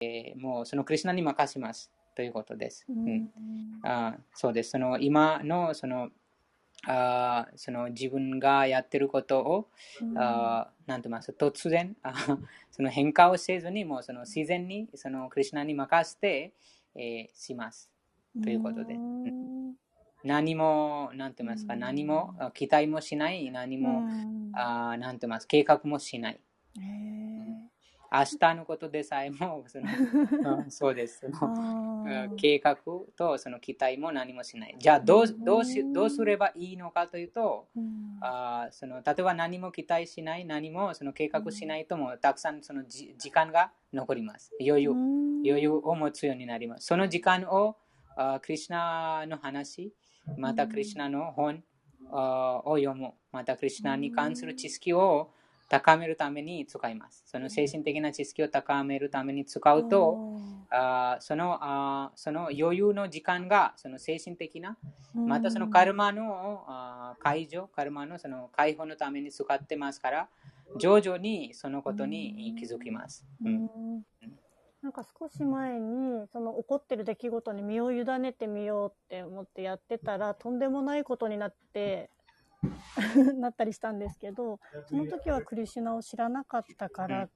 えー、もうそのクリュナに任せますということです。ううん。ん、あそうです。その今のそのあその自分がやってることを、あなんて言います？突然あその変化をせずにもうその自然にそのクリュナに任せて、えーしますということで。うん。何も、なんて言いますか、うん。何もあ期待もしない、何も、うん。あなんて言います？計画もしない。明日のことでさえも、その うんそうです。その計画とその期待も何もしない。じゃあどうどうしどうすればいいのかというと、うんあその例えば何も期待しない、何もその計画しないとも、たくさんそのじ時間が残ります。余裕、うん余裕を持つようになります。その時間をあクリシナの話、またクリシナの本あを読む、またクリシナに関する知識を高めるために使います。その精神的な知識を高めるために使うと、あそのあその余裕の時間がその精神的な、またそのカルマのあ解除、カルマのその解放のために使ってますから、徐々にそのことに気づきます。ううんん。なんか少し前にその起こってる出来事に身を委ねてみようって思ってやってたらとんでもないことになって なったりしたんですけどその時はクリシュナを知らなかったから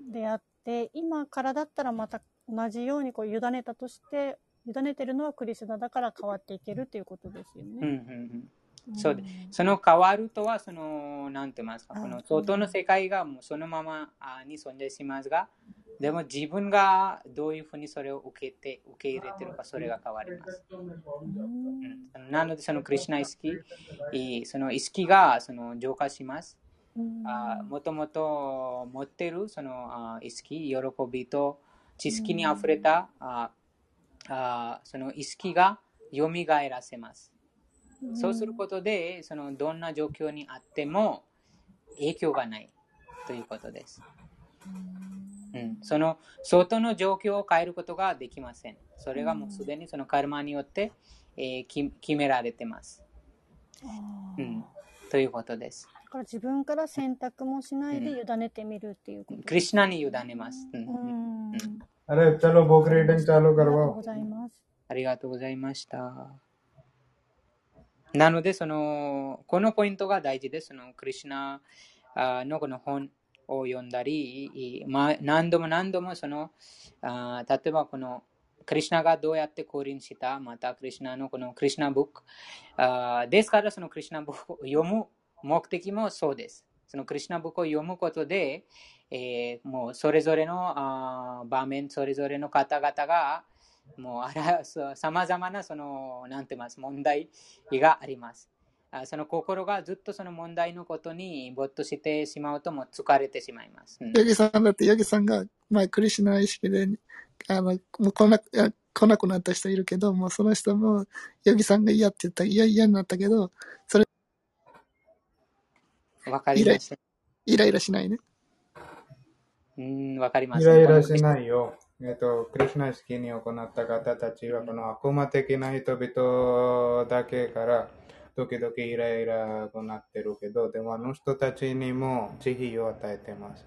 であって今からだったらまた同じようにこう委ねたとして委ねてるのはクリシュナだから変わっていけるということですようんうんね。うんそうでその変わるとは、その、なんて言いますか、あこの外の世界がもうそのままあに存在しますが、でも自分がどういうふうにそれを受けて、受け入れてるか、それが変わります。うんうんなので、そのクリシュナ意識、その意識がその浄化します。もともと持っているそのあ意識、喜びと知識にあふれたああその意識が蘇らせます。そうすることで、そのどんな状況にあっても影響がないということです。うん、その外の状況を変えることができません。それがもうすでにそのカルマによって、えー、決められてます、うん。ということです。だから自分から選択もしないで委ねてみるっていうこと、うん、クリシナに委ねます。うん。ありがとうございます。ありがとうございました。なので、その、このポイントが大事です。その、クリシュナのこの本を読んだり、まあ、何度も何度もその、あ例えばこの、クリシュナがどうやって降臨した、またクリシュナのこのクリシュナブック。あですから、そのクリシュナブックを読む目的もそうです。そのクリシュナブックを読むことで、えーもうそれぞれのあ場面、それぞれの方々が、もうあらさまざまなその、なんて言います、問題があります。あその心がずっとその問題のことに没頭してしまうともう疲れてしまいます。うんヨギさんだって、ヨギさんが、まあ、クリシュナ意識で、あの、もう来なく、いや来なくなった人いるけど、もうその人も、ヨギさんが嫌って言ったら嫌嫌になったけど、わかります。イライラしないね。うん、わかります。イライラしないよ。えっと、クリシュナ意識に行った方たちは、この悪魔的な人々だけから、時々イライラとなってるけど、でもあの人たちにも慈悲を与えてます。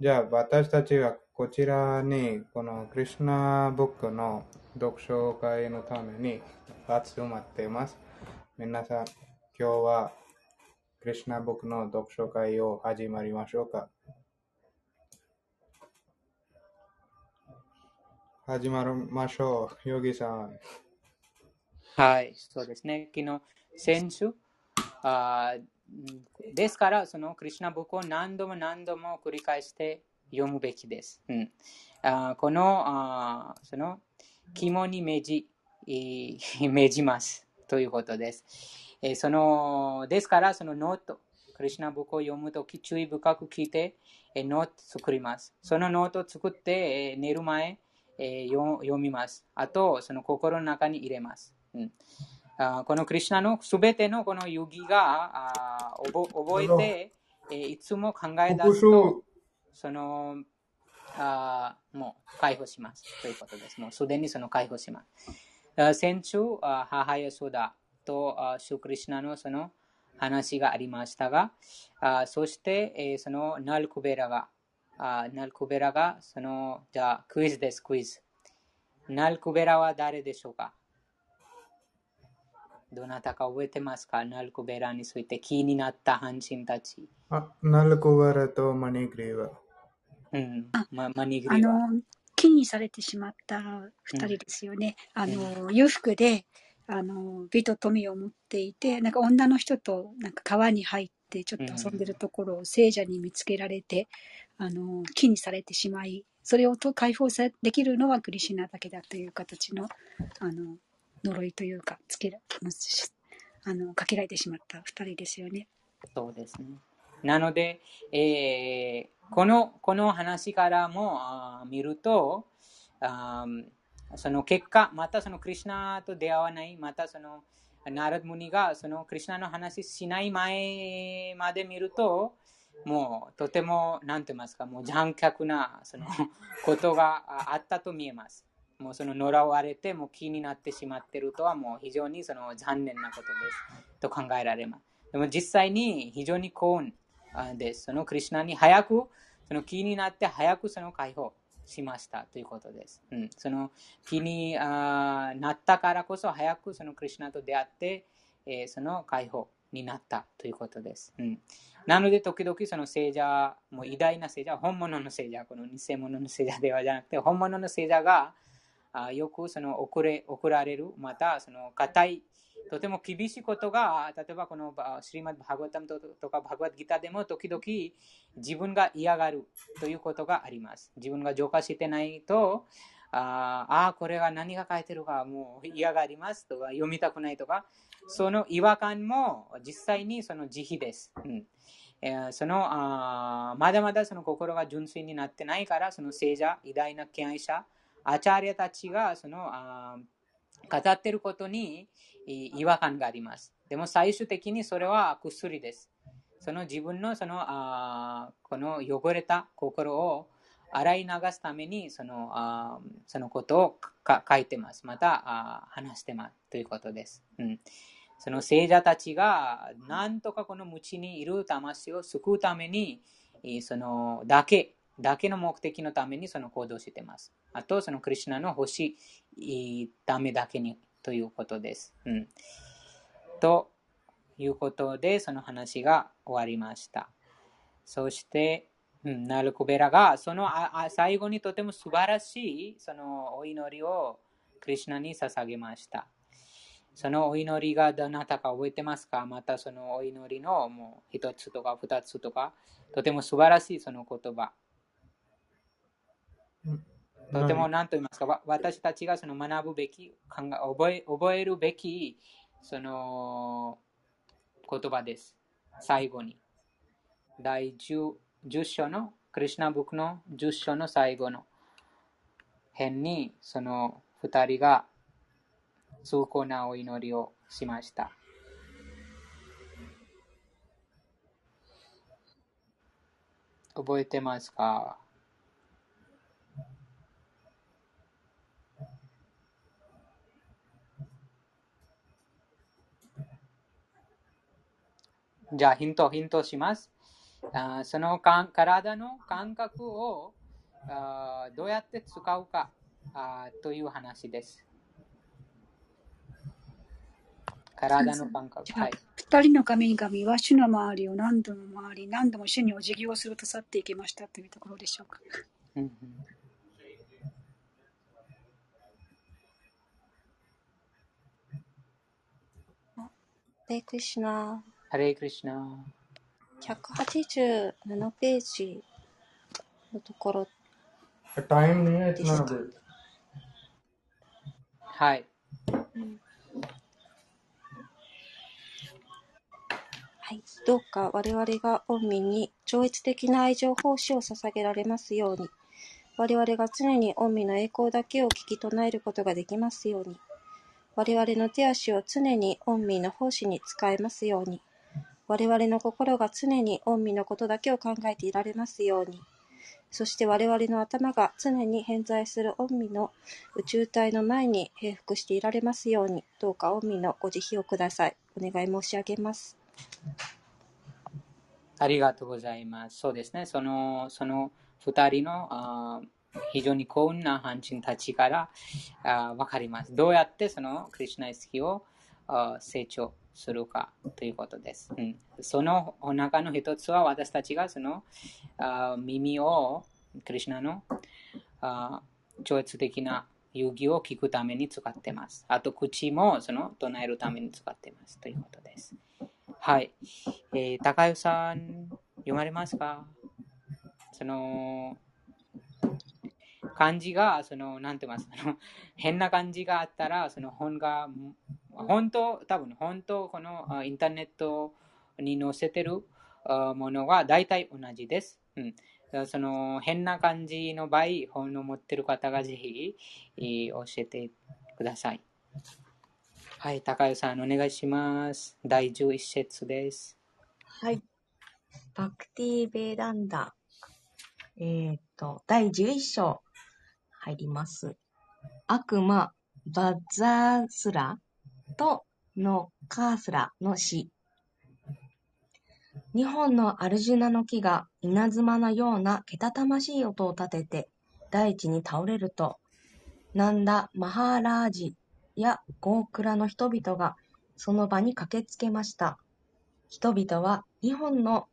じゃあ、私たちはこちらに、このクリシュナブックの読書会のために集まっています。皆さん、今日はクリシュナブックの読書会を始まりましょうか。始まりましょう、ヨギさん。はい、そうですね。昨日、先週、あですから、そのクリシュナブックを何度も何度も繰り返して読むべきです。うん、あこのあその肝に銘じ 銘じますということです。えそのですから、そのノート、クリシュナブックを読むとき注意深く聞いて、えノート作ります。そのノートを作って、え寝る前、えー読読みます。あと、その心の中に入れます。うんあーこのクリュナのすべてのこの遊戯があー覚覚えて、えーいつも考え出すと、そのあーもう解放しますということです。もうすでにその解放します。先週、母やソダとあーシュクリシュナのその話がありましたが、あーそして、えーそのナルクベラがあナルクベラが、その、じゃあ、クイズです、クイズ。ナルクベラは誰でしょうか？どなたか覚えてますか？ナルクベラについて気になった阪神たち。あ、ナルコバラとマニグリーは。うん。ま、マニグあリは。の、木にされてしまった二人ですよね。あの、裕福で、あの、美と富を持っていて、なんか女の人となんか川に入ってちょっと遊んでるところを聖者に見つけられて、あの、木にされてしまい、それをと解放さできるのはクリシュナだけだという形の、あの、呪いというか、つけら、あの、かけられてしまった二人ですよね。そうですね。なので、えーこのこの話からもあー見るとあーその結果、またそのクリュナと出会わない、またそのナラドムニがそのクリュナの話しない前まで見ると、もうとても、なんて言いますか、もう残虐なそのことがあったと見えます。もうその呪われて、もう気になってしまっているとは、もう非常にその残念なことです。と考えられます。でも実際に非常に幸運です。そのクリュナに早く、その気になって早くその解放しましたということです。うん、その気にあなったからこそ早くそのクリュナと出会って、えーその解放になったということです。うん、なので時々その聖者、もう偉大な聖者、本物の聖者、この偽物の聖者ではじゃなくて、本物の聖者があよくその送れ送られる、またその硬い、とても厳しいことが、例えばこのシリマッバーガタムとかバーガワッドギターでも時々自分が嫌がるということがあります。自分が浄化してないと、ああ、これが何が書いてるかもう嫌がりますとか読みたくないとか、その違和感も実際にその慈悲です。うんえそのあまだまだその心が純粋になってないから、その聖者、偉大な敬愛者、アチャーリアたちがそのあ語ってることに違和感があります。でも最終的にそれは薬です。その自分のそのあこの汚れた心を洗い流すためにそのあそのことを書いてます。またあ話してますということです。うん、その聖者たちがなんとかこの無知にいる魂を救うためにそのだけだけの目的のためにその行動してます。あとそのクリュナの欲しいためだけにということです。うん、ということでその話が終わりました。そして、うん、ナルコベラがそのあ最後にとても素晴らしいそのお祈りをクリュナに捧げました。そのお祈りがどなたか覚えてますか？またそのお祈りのもう一つとか二つとかとても素晴らしいその言葉。とても何と言いますか私たちがその学ぶべき考え覚え覚えるべきその言葉です。最後に。第 10, 章のクリュナブックの10章の最後の辺にその二人が崇高なお祈りをしました。覚えてますか？じゃあヒント、ヒントします。あーそのか体の感覚をあーどうやって使うかあーという話です。体の感覚。はい。二人の神々は主の周りを何度も回り、何度も主にお辞儀をすると去っていきましたというところでしょうか。うんうんレイクリシュナハレイクリシナ187ページのところタイムね、なので。はい、はい。どうか我々が本民に超越的な愛情奉仕を捧げられますように。我々が常に御民の栄光だけを聞き唱えることができますように。我々の手足を常に御民の奉仕に使えますように。我々の心が常に御身のことだけを考えていられますように、そして我々の頭が常に偏在する御身の宇宙体の前に平服していられますように、どうか御身のご慈悲をください。お願い申し上げます。ありがとうございます。そうですね。その、その二人のあ非常に幸運な半人たちからあ分かります。どうやってそのクリュナ意識をあ成長するかということです。うん、その中の一つは私たちがそのあ耳をクリュナのあ超越的な遊戯を聞くために使ってます。あと口もその唱えるために使ってますということです。はい。えー、高代さん、読まれますか？その、漢字が、その、なんて言いますか、変な漢字があったら、その本が、本当、多分本当、このインターネットに載せてるものが大体同じです。うん、その変な漢字の場合、本を持ってる方がぜひ教えてください。はい、高代さん、お願いします。第11節です。はい。バクティ・ベーダンダ。えっ、と、第11章入ります。悪魔、バザースラとのカースラの死。日本のアルジュナの木が稲妻のようなけたたましい音を立てて大地に倒れると、なんだマハーラージやゴークラの人々がその場に駆けつけました。人々は日本の、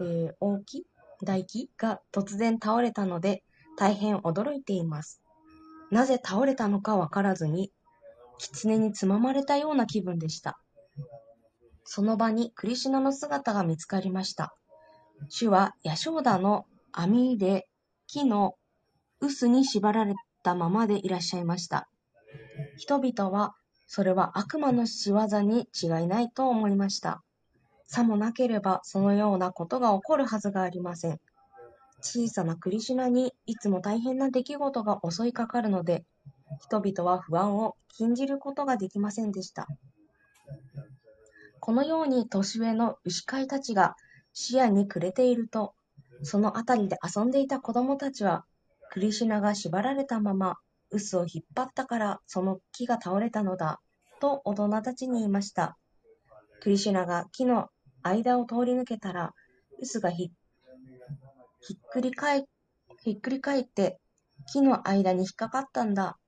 えー、大木大木が突然倒れたので大変驚いています。なぜ倒れたのかわからずに、狐につままれたような気分でした。その場にクリシュナの姿が見つかりました。主はヤショーダの網で木の臼に縛られたままでいらっしゃいました。人々は、それは悪魔の仕業に違いないと思いました。さもなければ、そのようなことが起こるはずがありません。小さなクリシナにいつも大変な出来事が襲いかかるので、人々は不安を禁じることができませんでした。このように年上の牛飼いたちが視野に暮れていると、その辺りで遊んでいた子供たちは、クリシュナが縛られたまま臼を引っ張ったからその木が倒れたのだ、と大人たちに言いました。クリシュナが木の間を通り抜けたら、臼がひっくり返ひっくり返って木の間に引っかかったんだ。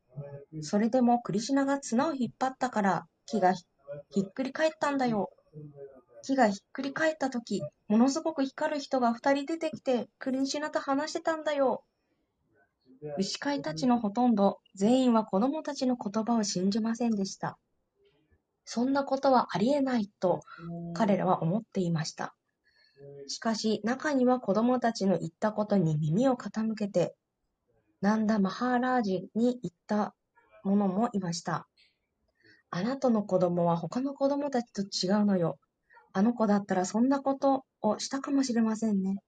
それでもクリシナが綱を引っ張ったから木がひっくり返ったんだよ。木がひっくり返ったとき、ものすごく光る人が二人出てきて、クリシナと話してたんだよ。牛飼いたちのほとんど全員は子供たちの言葉を信じませんでした。そんなことはありえないと彼らは思っていました。しかし中には子供たちの言ったことに耳を傾けて、なんだマハーラージに言った者もいました。あなたの子供は他の子供たちと違うのよ。あの子だったらそんなことをしたかもしれませんね。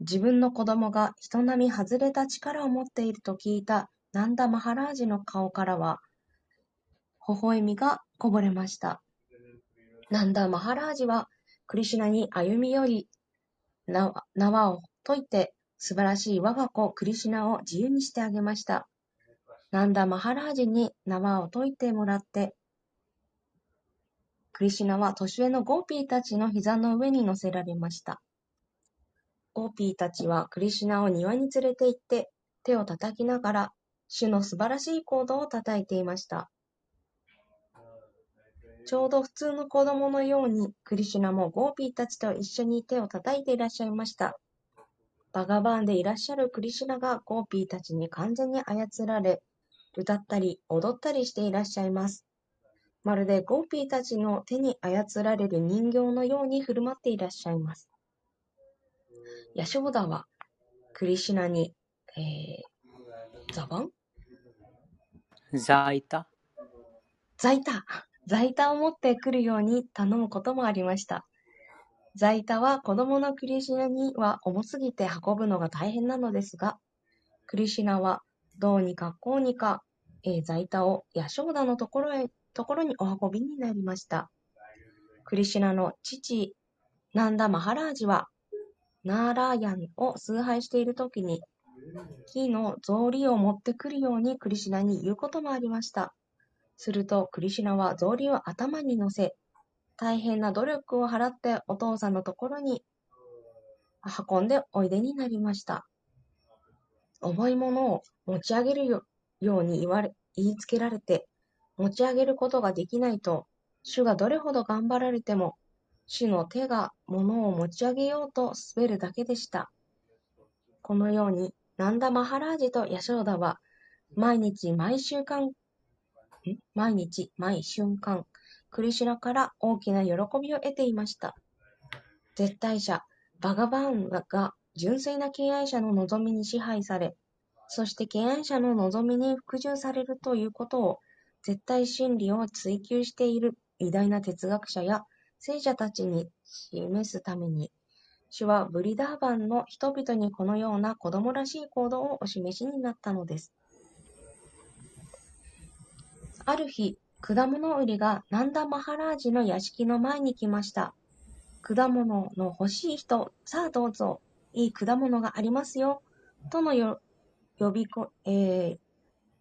自分の子供が人並み外れた力を持っていると聞いたナンダ・マハラージの顔からは、微笑みがこぼれました。ナンダ・マハラージは、クリシュナに歩み寄り、縄を解いて、素晴らしい我が子クリシュナを自由にしてあげました。ナンダ・マハラージに縄を解いてもらって、クリシュナは年上のゴーピーたちの膝の上に乗せられました。ゴーピーたちはクリシュナを庭に連れて行って手を叩きながら主の素晴らしい行動を讃えていました。ちょうど普通の子供のようにクリシュナもゴーピーたちと一緒に手を叩いていらっしゃいました。バガバーンでいらっしゃるクリシュナがゴーピーたちに完全に操られ、歌ったり踊ったりしていらっしゃいます。まるでゴーピーたちの手に操られる人形のように振る舞っていらっしゃいます。ヤショーダは、クリシュナに、えー、ザバンザイタザイタザイタを持ってくるように頼むこともありました。ザイタは子供のクリシュナには重すぎて運ぶのが大変なのですが、クリシュナはどうにかこうにか、えー、ザイタをヤショーダのところへ、ところにお運びになりました。クリシュナの父、ナンダ・マハラージはナーラーヤンを崇拝しているときに、木の草履を持ってくるようにクリシュナに言うこともありました。すると、クリシュナは草履を頭に乗せ、大変な努力を払ってお父さんのところに運んでおいでになりました。重いものを持ち上げるように言われ、言いつけられて、持ち上げることができないと、主がどれほど頑張られても、主の手が物を持ち上げようと滑るだけでした。このように、ナンダ・マハラージとヤショーダは、毎日毎週間、毎日毎瞬間、クリシュナから大きな喜びを得ていました。絶対者、バガバーンが純粋な敬愛者の望みに支配され、そして敬愛者の望みに服従されるということを、絶対真理を追求している偉大な哲学者や聖者たちに示すために、主はブリダーバンの人々にこのような子供らしい行動をお示しになったのです。ある日、果物売りがナンダ・マハラージの屋敷の前に来ました。果物の欲しい人、さあどうぞ、いい果物がありますよ、とのよ呼びこ、えー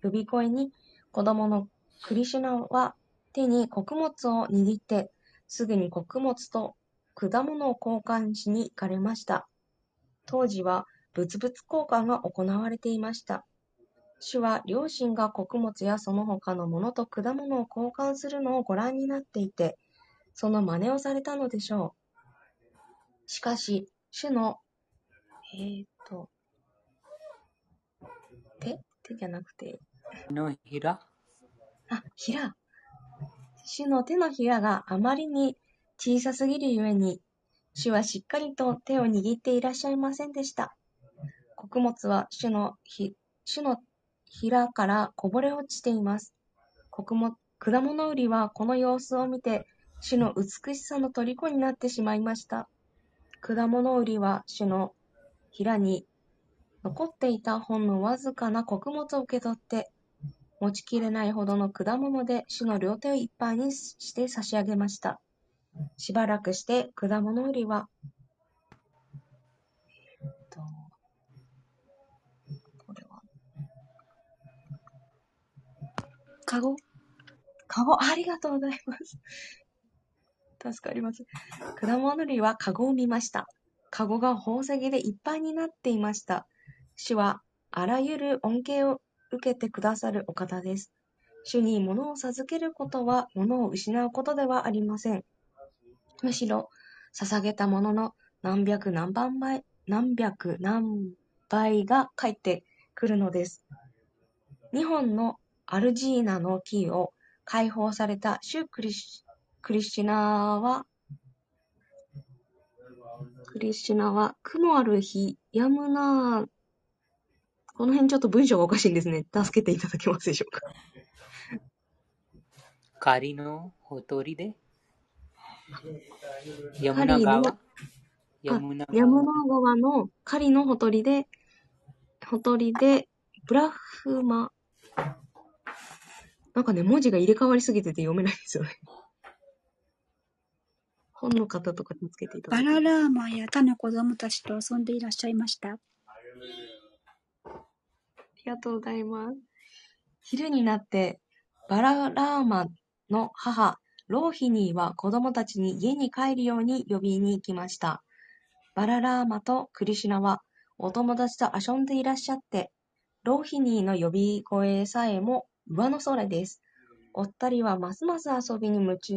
呼び声に、子供のクリシュナは手に穀物を握って、すぐに穀物と果物を交換しに行かれました。当時は物々交換が行われていました。主は両親が穀物やその他のものと果物を交換するのをご覧になっていて、その真似をされたのでしょう。しかし、主の、えーっと、手？手じゃなくて、のひら？あ、ひら。主の手のひらがあまりに小さすぎるゆえに、主はしっかりと手を握っていらっしゃいませんでした。穀物は主のひ主のひらからこぼれ落ちています。穀物果物売りはこの様子を見て、主の美しさの虜になってしまいました。果物売りは主のひらに残っていたほんのわずかな穀物を受け取って、持ちきれないほどの果物で主の両手をいっぱいにして差し上げました。しばらくして果物売りは、えっと、これは、かごかご、ありがとうございます。助かります。果物売りはかごを見ました。かごが宝石でいっぱいになっていました。主はあらゆる恩恵を受けてくださるお方です。主に物を授けることは物を失うことではありません。むしろ、捧げたものの何百何万倍、何百何倍が返ってくるのです。日本のアルジーナの木を解放されたシュクリシクリシュナは、クリシュナは、雲ある日、やむなぁこの辺ちょっと文章がおかしいんですね。助けていただけますでしょうか。仮のほとりで？ヤムカリの、ナ川あ、ヤムナ川の狩りのほとりで、ほとりで、ブラフマ、なんかね、文字が入れ替わりすぎてて読めないんですよね。本の方とかにつけていただバける。ララーマや他の子供たちと遊んでいらっしゃいました。ありがとうございます。昼になって、バララーマの母、ローヒニーは子供たちに家に帰るように呼びに行きました。バララーマとクリシュナはお友達と遊んでいらっしゃって、ローヒニーの呼び声さえも上の空です。お二人はますます遊びに夢中、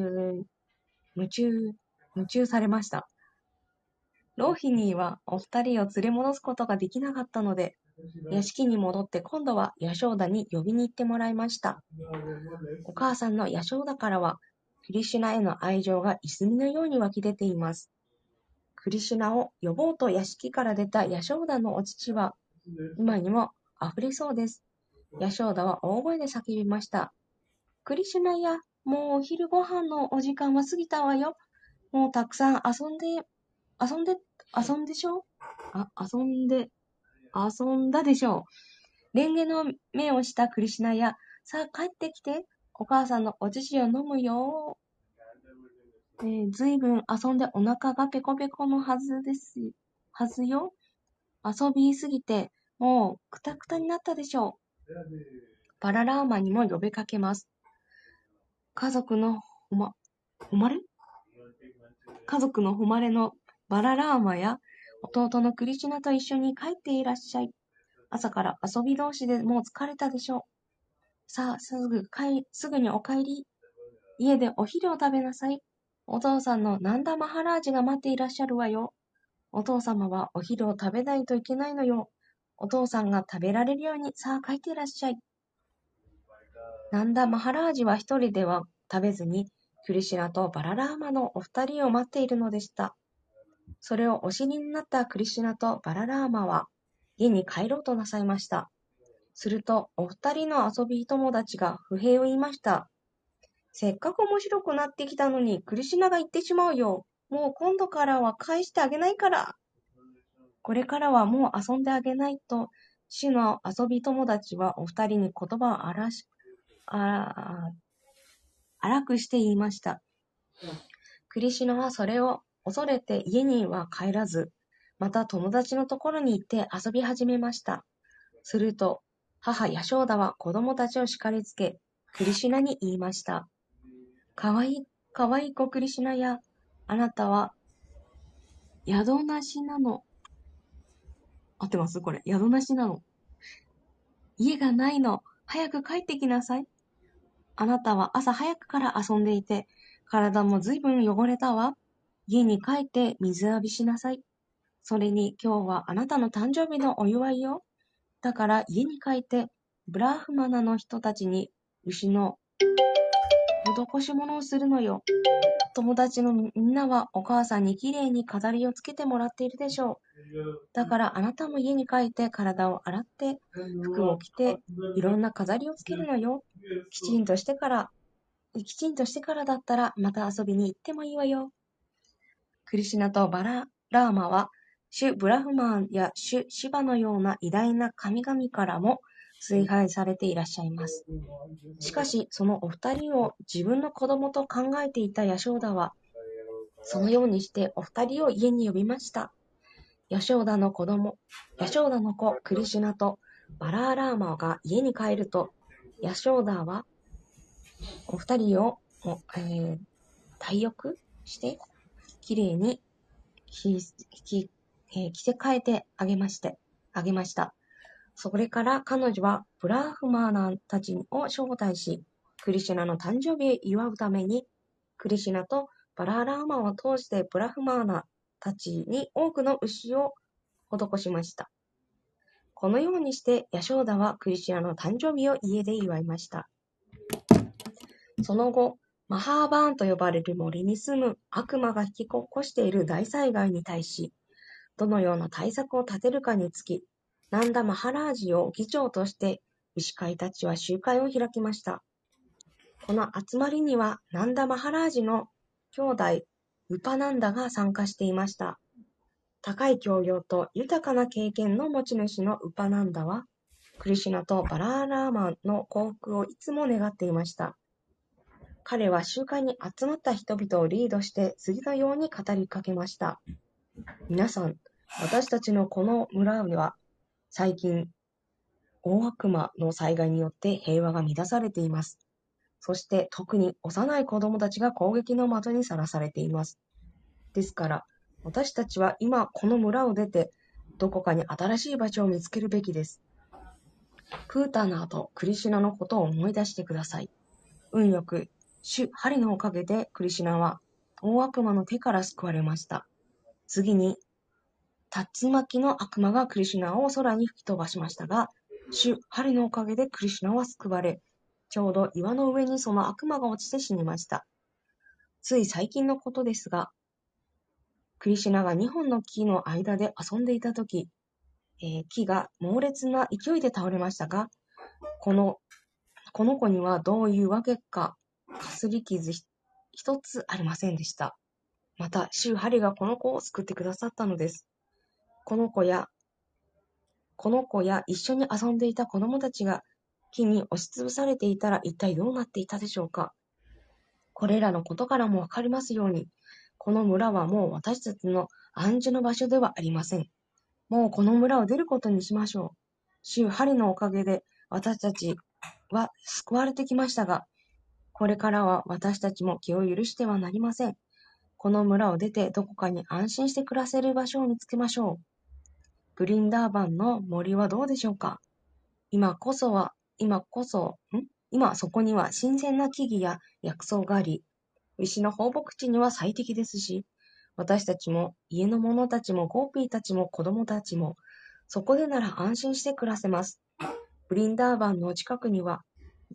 夢中、夢中されました。ローヒニーはお二人を連れ戻すことができなかったので、屋敷に戻って今度はヤショーダに呼びに行ってもらいました。お母さんのヤショーダからは、クリシュナへの愛情が泉のように湧き出ています。クリシュナを呼ぼうと屋敷から出たヤショーダのお乳は、今にも溢れそうです。ヤショーダは大声で叫びました。クリシュナや、もうお昼ご飯のお時間は過ぎたわよ。もうたくさん遊んで、遊んで、遊んでしょ？あ、遊んで、遊んだでしょう。レンゲの目をしたクリシュナや、さあ帰ってきて、お母さんのお乳を飲むよ。え、ずいぶん遊んでお腹がペコペコのはずです。はずよ。遊びすぎて、もうくたくたになったでしょう。バララーマにも呼びかけます。家族のほま、誉れ？家族の誉れのバララーマや弟のクリシュナと一緒に帰っていらっしゃい。朝から遊び同士でもう疲れたでしょう。さあ、すぐ帰、すぐにお帰り。家でお昼を食べなさい。お父さんのナンダマハラージが待っていらっしゃるわよ。お父様はお昼を食べないといけないのよ。お父さんが食べられるように、さあ帰っていらっしゃい。ナンダマハラージは一人では食べずに、クリシュナとバララーマのお二人を待っているのでした。それをお知りになったクリシュナとバララーマは、家に帰ろうとなさいました。すると、お二人の遊び友達が不平を言いました。せっかく面白くなってきたのに、クリシナが言ってしまうよ。もう今度からは返してあげないから。これからはもう遊んであげないと、主の遊び友達はお二人に言葉を荒し、あ荒くして言いました。クリシナはそれを恐れて家には帰らず、また友達のところに行って遊び始めました。すると、母ヤショーダは子供たちを叱りつけ、クリシナに言いました。かわいい、かわいい子クリシナや、あなたは、宿なしなの。合ってますこれ。宿なしなの。家がないの。早く帰ってきなさい。あなたは朝早くから遊んでいて、体もずいぶん汚れたわ。家に帰って水浴びしなさい。それに今日はあなたの誕生日のお祝いよ。だから家に帰って、ブラフマナの人たちに牛の施し物をするのよ。友達のみんなはお母さんにきれいに飾りをつけてもらっているでしょう。だからあなたも家に帰って体を洗って、服を着て、いろんな飾りをつけるのよ。きちんとしてから、きちんとしてからだったらまた遊びに行ってもいいわよ。クリシュナとバララーマは、シュ・ブラフマンやシュ・シバのような偉大な神々からも崇拝されていらっしゃいます。しかし、そのお二人を自分の子供と考えていたヤショーダは、そのようにしてお二人を家に呼びました。ヤショーダの子供、ヤショーダの子、クリシュナとバラーラーマが家に帰ると、ヤショーダはお二人を、えー、体浴して、きれいに着着着せ替えてあげまして、あげました。それから彼女はブラフマーナたちを招待し、クリシュナの誕生日を祝うために、クリシュナとバラーラーマを通してブラフマーナたちに多くの牛を施しました。このようにして、ヤショーダはクリシュナの誕生日を家で祝いました。その後、マハーバーンと呼ばれる森に住む悪魔が引き起こしている大災害に対し、どのような対策を立てるかにつき、ナンダ・マハラージを議長として、牛飼いたちは集会を開きました。この集まりには、ナンダ・マハラージの兄弟、ウパナンダが参加していました。高い教養と豊かな経験の持ち主のウパナンダは、クリシナとバラーラーマンの幸福をいつも願っていました。彼は集会に集まった人々をリードして次のように語りかけました。皆さん、私たちのこの村では最近、大悪魔の災害によって平和が乱されています。そして特に幼い子供たちが攻撃の的にさらされています。ですから、私たちは今この村を出て、どこかに新しい場所を見つけるべきです。プーターナーとクリシナのことを思い出してください。運よく、主ハリのおかげでクリシナは大悪魔の手から救われました。次に、竜巻の悪魔がクリシュナを空に吹き飛ばしましたが、主ハリのおかげでクリシュナは救われ、ちょうど岩の上にその悪魔が落ちて死にました。つい最近のことですが、クリシュナが2本の木の間で遊んでいたとき、えー木が猛烈な勢いで倒れましたが、この、この子にはどういうわけか、かすり傷一つありませんでした。また、シューハリがこの子を救ってくださったのです。この子や、この子や一緒に遊んでいた子供たちが木に押しつぶされていたら一体どうなっていたでしょうか？これらのことからもわかりますように、この村はもう私たちの安住の場所ではありません。もうこの村を出ることにしましょう。主ハリのおかげで私たちは救われてきましたが、これからは私たちも気を許してはなりません。この村を出てどこかに安心して暮らせる場所を見つけましょう。ブリンダーバンの森はどうでしょうか？今こそは、今こそ、ん？今そこには新鮮な木々や薬草があり、牛の放牧地には最適ですし、私たちも家の者たちもゴーピーたちも子供たちも、そこでなら安心して暮らせます。ブリンダーバンの近くには、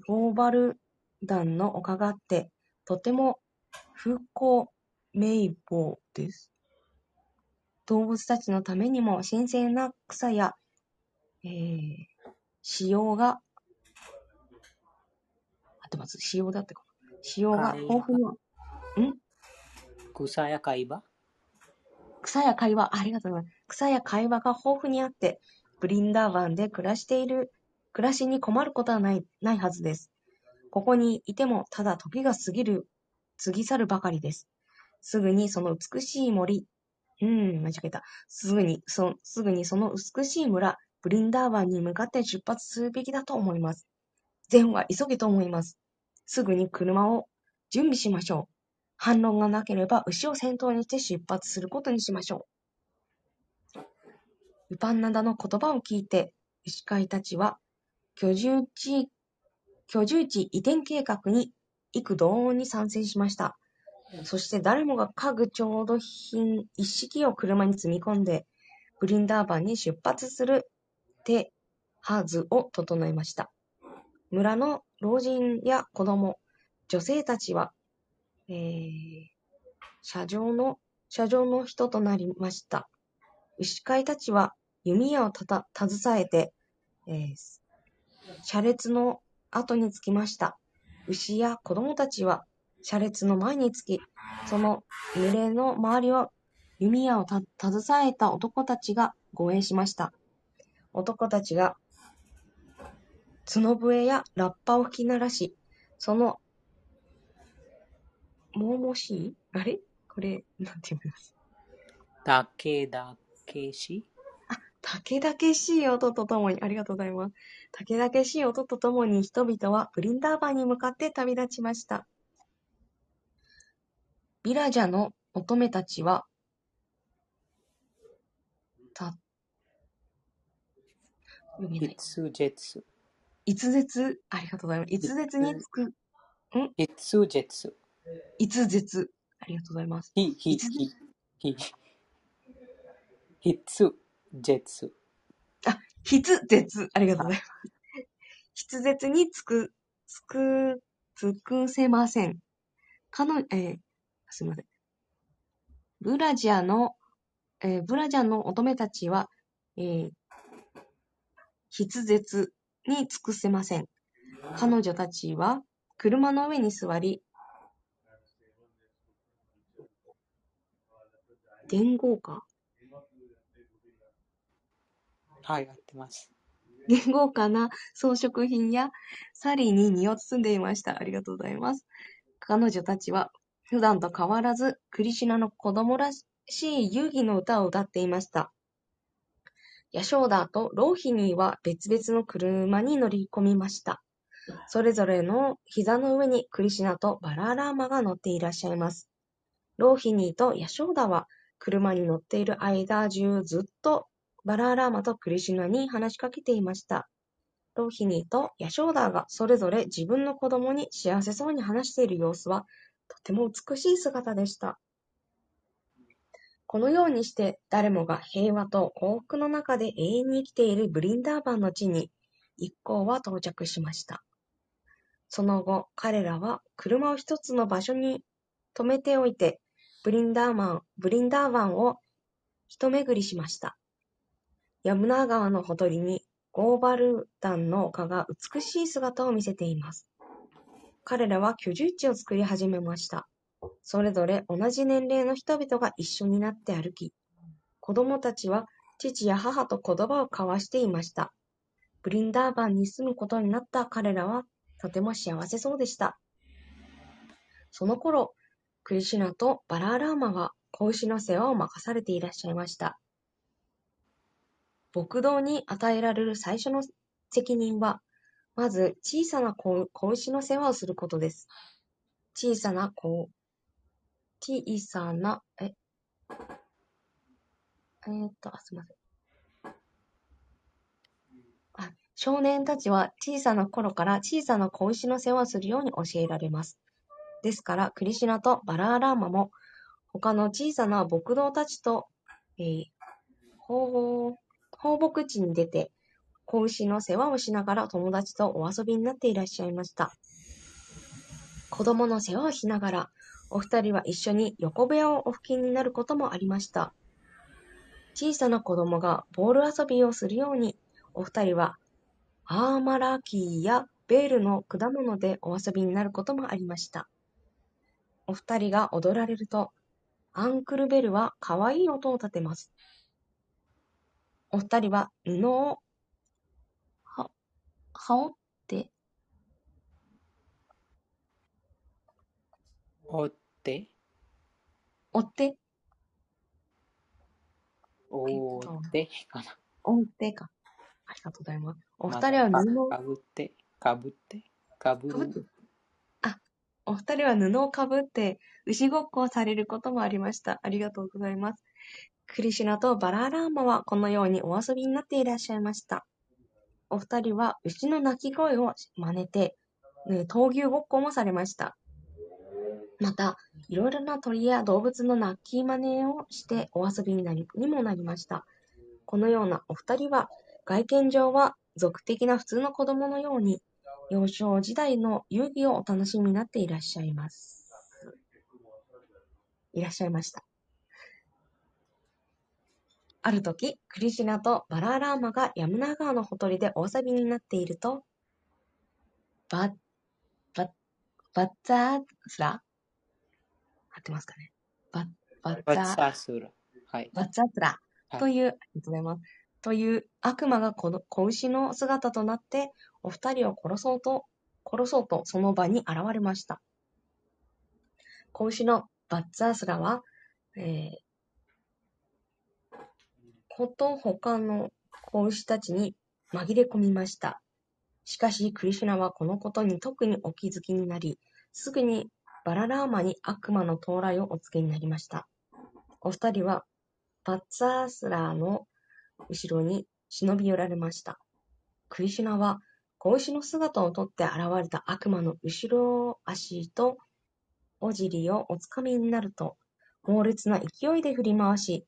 ゴーバルダンの丘があって、とても風光明媚です。動物たちのためにも新鮮な草や、えー、塩が、合ってます塩だってか。塩が豊富には、草や海馬草や会話、ありがとうございます。草や会話が豊富にあって、ブリンダーバンで暮らしている、暮らしに困ることはない、ないはずです。ここにいても、ただ時が過ぎる、過ぎ去るばかりです。すぐにその美しい森、うん、間違えた。すぐに、そ、すぐにその美しい村、ブリンダーバンに向かって出発するべきだと思います。善は急げと思います。すぐに車を準備しましょう。反論がなければ牛を先頭にして出発することにしましょう。ウパンナダの言葉を聞いて、牛飼いたちは居住地、居住地移転計画に幾度に賛成しました。そして誰もが家具調度品一式を車に積み込んで、ブリンダーバンに出発する手はずを整えました。村の老人や子供、女性たちは、えー、車上の、車上の人となりました。牛飼いたちは弓矢をたた、携えて、えー、車列の後につきました。牛や子供たちは車列の前につき、その群れの周りを弓矢をた携えた男たちが護衛しました。男たちが角笛やラッパを吹き鳴らし、その、もうもしいあれ？これ、なんて読みます？だけだけしたけだけしい音とともに、ありがとうございます。たけだけしい音とともに人々はブリンダーバンに向かって旅立ちました。ビラジャの乙女たちは、た、読めない。筆術。逸絶、ありがとうございます。逸絶につく、筆術。逸絶、ありがとうございます。ひ、ひ、筆ひ、ひ。筆術。あ、筆絶、ありがとうございます。筆絶につく、つく、つくせません。かの、えーすみません。ブラジャの、えーブラジャの乙女たちは、えー筆絶に尽くせません。彼女たちは車の上に座り、伝言歌はい、合ってます。言豪華な装飾品やサリーに身を包んでいました。ありがとうございます。彼女たちは普段と変わらずクリシュナの子供らしい遊戯の歌を歌っていました。ヤショーダーとローヒニーは別々の車に乗り込みました。それぞれの膝の上にクリシュナとバラーラーマが乗っていらっしゃいます。ローヒニーとヤショーダは車に乗っている間中ずっとバラーラーマとクリシュナに話しかけていました。ローヒニーとヤショーダがそれぞれ自分の子供に幸せそうに話している様子はとても美しい姿でした。このようにして誰もが平和と幸福の中で永遠に生きているブリンダーバンの地に一行は到着しました。その後、彼らは車を一つの場所に止めておいて、ブリンダーマン、ブリンダーバンを一巡りしました。ヤムナー川のほとりにゴーバルダンの丘が美しい姿を見せています。彼らは居住地を作り始めました。それぞれ同じ年齢の人々が一緒になって歩き、子供たちは父や母と言葉を交わしていました。ブリンダーバンに住むことになった彼らはとても幸せそうでした。その頃、クリシュナとバラーラーマは子牛の世話を任されていらっしゃいました。牧道に与えられる最初の責任は、まず小さな子子牛の世話をすることです。小さな子、小さな、え、えーっと、あ、すみません。あ少年たちは小さな頃から小さな子牛の世話をするように教えられます。ですから、クリシナとバラーラーマも、他の小さな牧道たちと、えー放牧地に出て、子牛の世話をしながら友達とお遊びになっていらっしゃいました。子供の世話をしながら、お二人は一緒に横部屋をお付近になることもありました。小さな子供がボール遊びをするように、お二人はアーマラキーやベールの果物でお遊びになることもありました。お二人が踊られると、アンクルベルは可愛い音を立てます。お二人は布を羽織って？追って、追って？追ってかな。追ってか。ありがとうございます。おま二人は布？をか？ぶって、かぶって、かぶる？かぶって？あ、お二人は布をかぶって牛ごっこをされることもありました。ありがとうございます。クリシュナとバラーラーマはこのようにお遊びになっていらっしゃいました。お二人は牛の鳴き声を真似て、ね闘牛ごっこもされました。また、いろいろな鳥や動物の鳴き真似をしてお遊びになりにもなりました。このようなお二人は、外見上は俗的な普通の子供のように、幼少時代の遊戯をお楽しみになっていらっしゃいます。いらっしゃいました。ある時、クリシュナとバラーラーマがヤムナ川のほとりでお遊びになっていると、バッ、バッ、バッツァースラ合ってますかね？バッ、バッツバァースラ。はい。バッツァスラはいという、ありがとうございます。という悪魔がこの子牛の姿となって、お二人を殺そうと、殺そうとその場に現れました。子牛のバッツァースラは、えー、こと他の子牛たちに紛れ込みました。しかし、クリシュナはこのことに特にお気づきになり、すぐにバララーマに悪魔の到来をお告げになりました。お二人はバッツァースラーの後ろに忍び寄られました。クリシュナは子牛の姿をとって現れた悪魔の後ろ足とお尻をおつかみになると、猛烈な勢いで振り回し、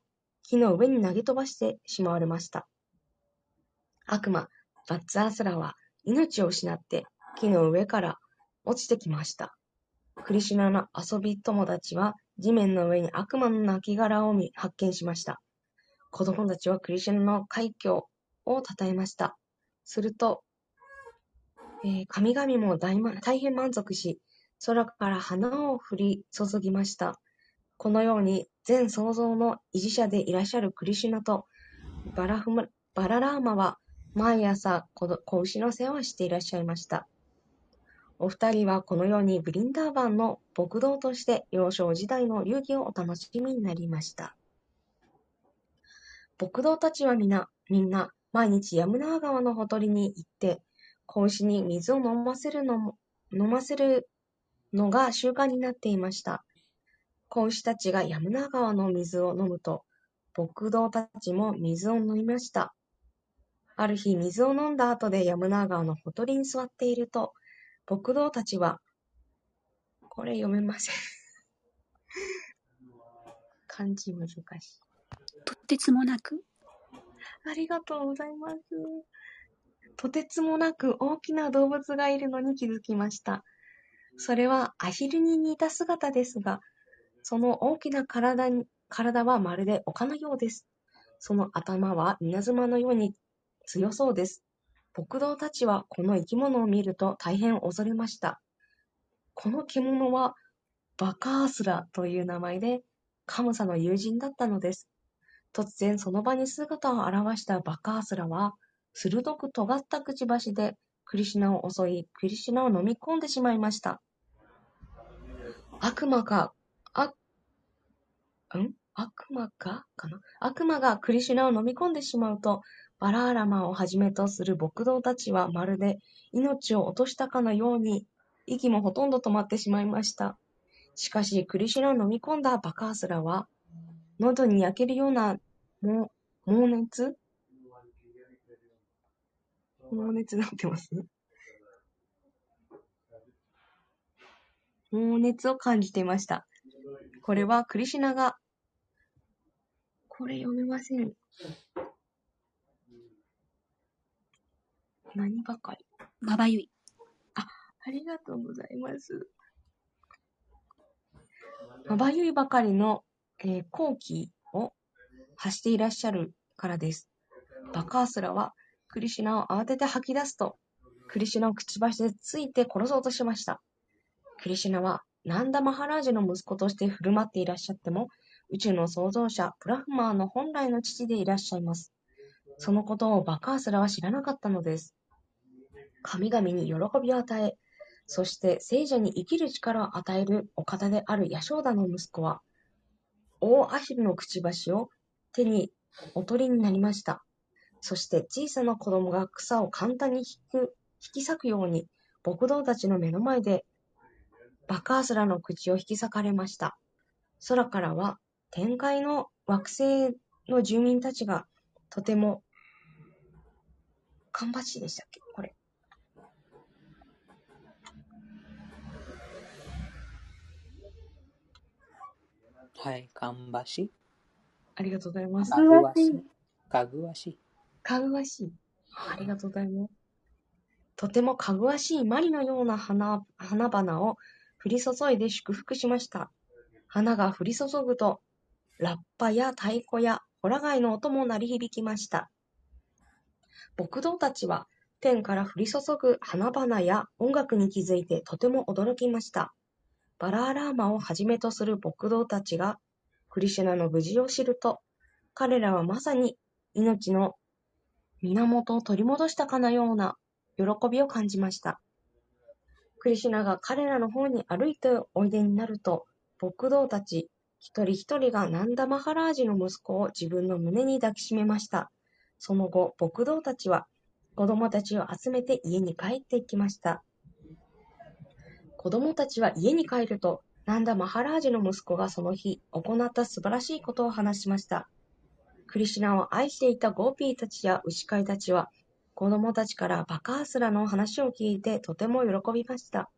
木の上に投げ飛ばしてしまわれました。悪魔、バッツァースラは命を失って木の上から落ちてきました。クリシュナの遊び友達は地面の上に悪魔の亡骸を見発見しました。子供たちはクリシュナの快挙を称えました。すると、えー神々も大大変満足し、空から花を降り注ぎました。このように全創造の維持者でいらっしゃるクリシュナとバララーマは毎朝子牛の世話をしていらっしゃいました。お二人はこのようにブリンダーバンの牧道として幼少時代の遊戯をお楽しみになりました。牧道たちはみな、みんな毎日ヤムナー川のほとりに行って、子牛に水を飲ませるのも、飲ませるのが習慣になっていました。子牛たちがヤムナー川の水を飲むと、牧道たちも水を飲みました。ある日、水を飲んだ後でヤムナー川のほとりに座っていると、牧道たちは、これ読めません。漢字難しい。とてつもなく。ありがとうございます。とてつもなく大きな動物がいるのに気づきました。それはアヒルに似た姿ですが、その大きな体に体はまるで丘のようです。その頭は稲妻のように強そうです。牧道たちはこの生き物を見ると大変恐れました。この獣はバカースラという名前でカムサの友人だったのです。突然その場に姿を現したバカースラは、鋭く尖ったくちばしでクリシナを襲い、クリシナを飲み込んでしまいました。悪魔が、あ、ん？悪魔が？かな？悪魔がクリシュナを飲み込んでしまうと、バラーラマをはじめとする牧道たちはまるで命を落としたかのように、息もほとんど止まってしまいました。しかし、クリシュナを飲み込んだバカースラは、喉に焼けるようなも猛熱？高熱なってます？高熱を感じていました。これはクリシナが、これ読めません。何ばかりまばゆい。ありがとうございます。まばゆいばかりの、えー好奇を発していらっしゃるからです。バカースラはクリシュナを慌てて吐き出すと、クリシュナをくちばしでついて殺そうとしました。クリシュナはナンダ・マハラージュの息子として振る舞っていらっしゃっても、宇宙の創造者、プラフマーの本来の父でいらっしゃいます。そのことをバカースラは知らなかったのです。神々に喜びを与え、そして聖者に生きる力を与えるお方であるヤショーダの息子は、大アヒルのくちばしを手におとりになりました。そして小さな子供が草を簡単に引く、引き裂くように、牧道たちの目の前で、バカースラの口を引き裂かれました。空からは、天界の惑星の住民たちが、とても、芳しいでしたっけ？これ。はい、かんばし。ありがとうございます。かぐわし。かぐわし。かぐわしい。ありがとうございます。とてもかぐわしいマリのような花花々を降り注いで祝福しました。花が降り注ぐと、ラッパや太鼓やホラ貝の音も鳴り響きました。牧道たちは天から降り注ぐ花々や音楽に気づいてとても驚きました。バラーラーマをはじめとする牧道たちがクリシュナの無事を知ると、彼らはまさに命の源を取り戻したかのような喜びを感じました。クリシュナが彼らの方に歩いておいでになると、牧道たち一人一人がナンダ・マハラージの息子を自分の胸に抱きしめました。その後、牧童たちは子供たちを集めて家に帰っていきました。子供たちは家に帰ると、ナンダ・マハラージの息子がその日行った素晴らしいことを話しました。クリシュナを愛していたゴーピーたちや牛飼いたちは、子供たちからバカースラの話を聞いてとても喜びました。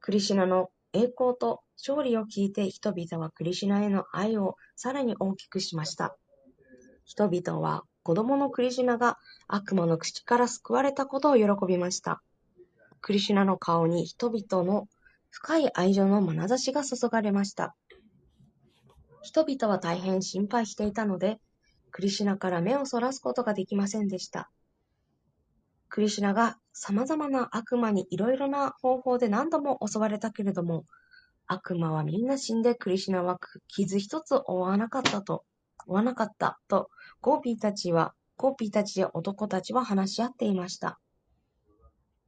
クリシュナの栄光と勝利を聞いて人々はクリシュナへの愛をさらに大きくしました。人々は子供のクリシナが悪魔の口から救われたことを喜びました。クリシナの顔に人々の深い愛情の眼差しが注がれました。人々は大変心配していたので、クリシナから目をそらすことができませんでした。クリシナが様々な悪魔にいろいろな方法で何度も襲われたけれども、悪魔はみんな死んでクリシュナは傷一つ負わなかったと、負わなかったと、ゴーピーたちは、ゴーピーたちや男たちは話し合っていました。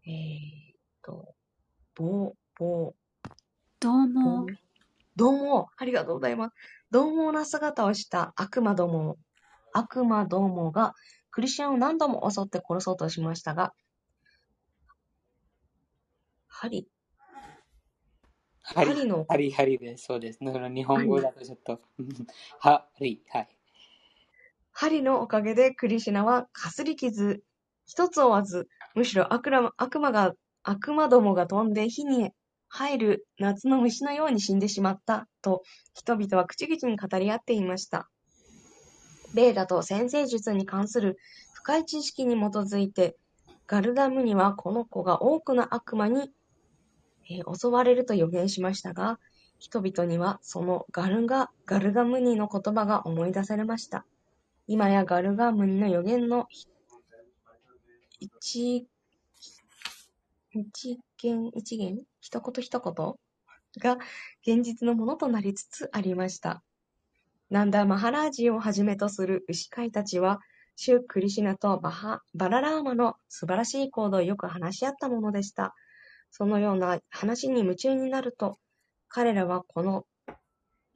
えーっと、ぼう、ぼう、どうも。どうも、ありがとうございます。獰猛な姿をした悪魔ども、悪魔どもがクリシュナを何度も襲って殺そうとしましたが、針、針の、はりはりです。そうです。だから日本語だとちょっと、はり、はい。針のおかげでクリシュナはかすり傷一つ負わず、むしろ悪魔悪魔が、悪魔どもが飛んで火に入る夏の虫のように死んでしまったと人々は口々に語り合っていました。ベーダと先生術に関する深い知識に基づいて、ガルダムにはこの子が多くの悪魔に、えー襲われると予言しましたが、人々にはそのガルガ、ガルガムニの言葉が思い出されました。今やガルガムニの予言の一、一言一言一言一言が現実のものとなりつつありました。ナンダ・マハラージをはじめとする牛飼いたちは、シュクリシナとバハバララーマの素晴らしい行動をよく話し合ったものでした。そのような話に夢中になると、彼らはこの、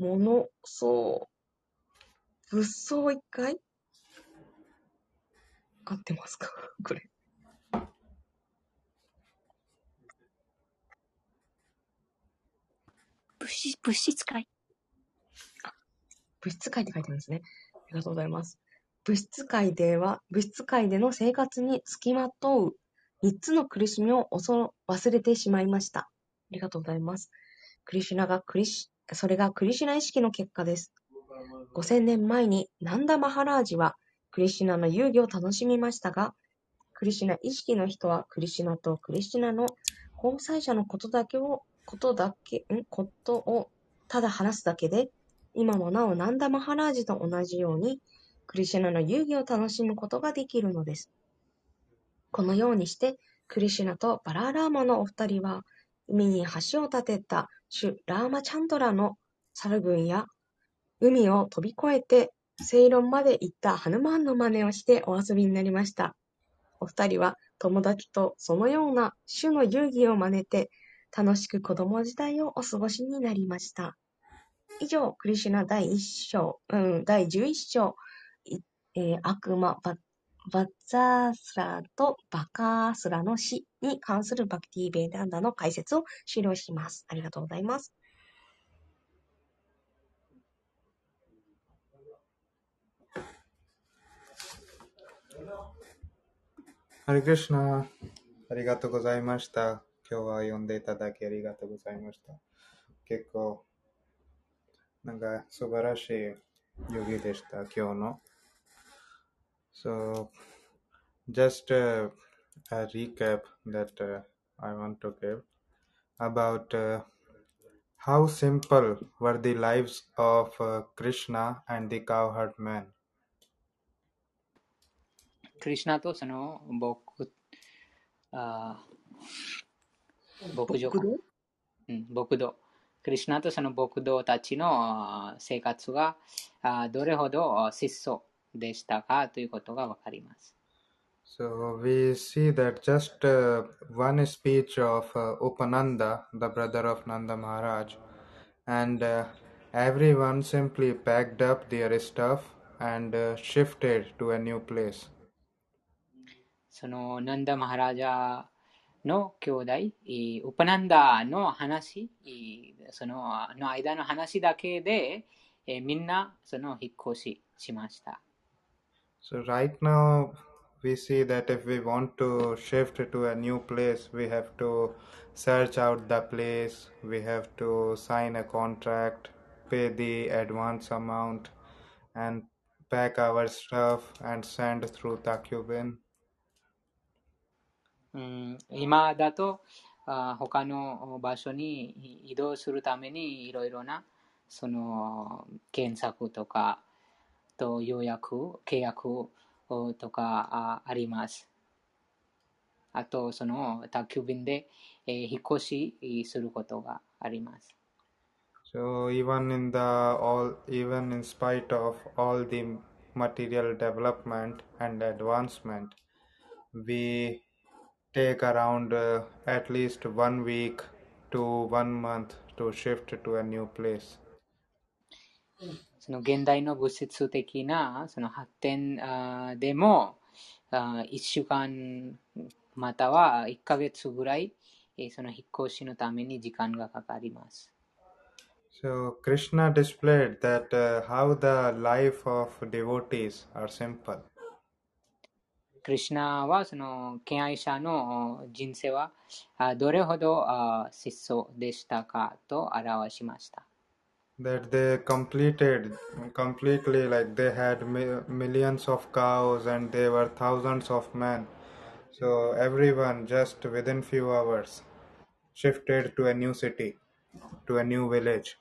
もの、そう、物騒一回？合ってますか？これ。物質、物質界。物質界って書いてあるんですね。ありがとうございます。物質界では、物質界での生活につきまとう三つの苦しみを忘れてしまいました。ありがとうございます。クリシュナがクリシ、それがクリシュナ意識の結果です。5000年前にナンダ・マハラージはクリシュナの遊戯を楽しみましたが、クリシュナ意識の人はクリシュナとクリシュナの交際者のことだけを、ことだけ、んことをただ話すだけで、今もなおナンダ・マハラージと同じように、クリシュナの遊戯を楽しむことができるのです。このようにして、クリシュナとバラーラーマのお二人は、海に橋を建てたシュラーマチャンドラの猿軍や、海を飛び越えて、セイロンまで行ったハヌマンの真似をしてお遊びになりました。お二人は友達とそのような種の遊戯を真似て、楽しく子供時代をお過ごしになりました。以上、クリシュナ第一章、うん、第十一章、えー悪魔ババッザースラとバカースラの死に関するバクティーベーダンダの解説を終了します。ありがとうございます。ハリクリシュナ、ありがとうございました。今日は読んでいただきありがとうございました。結構、なんか素晴らしい遊戯でした、今日の。So, just uh, a recap that uh, I want to give about uh, how simple were the lives of uh, Krishna and the cowherd man. Krishna तो सुनो बहुत आ, 僕僕どううん僕どクリシナとその僕どたちのあ生活があどれほど質素でしたかということがわかります。So we see that just uh, one speech of uh, Upananda, the brother of Nanda Maharaj, and uh, everyone simply packed up their stuff and uh, shifted to a new place. そのナンダ・マハラジャの兄弟、えーウパナンダの話、えーそのの間の話だけで、えーみんなその引っ越ししました。So right now we see that if we want to shift to a new place, we have to search out the place, we have to sign a contract, pay the advance amount, and pack our stuff and send through Takubin. うん、今だとあー他の場所に移動するためにいろいろなその検索とか と予約、契約おとかああります。あと、その宅急便で、えー引っ越しすることがあります。So even in the all even in spite of all the material development and advancement, we take around uh, at least one week to one month to shift to a new place. その現代の物質的なその発展でも、あ1週間または1ヶ月ぐらい、えーその引っ越しのために時間がかかります。So Krishna displayed that uh, how the life of devotees are simple. クリシュナはその敬愛者のお人生はあどれほどあ質素でしたかと表しました。that they completed completely like they had mi- millions of cows and they were thousands of men so everyone just within few hours shifted to a new city to a new village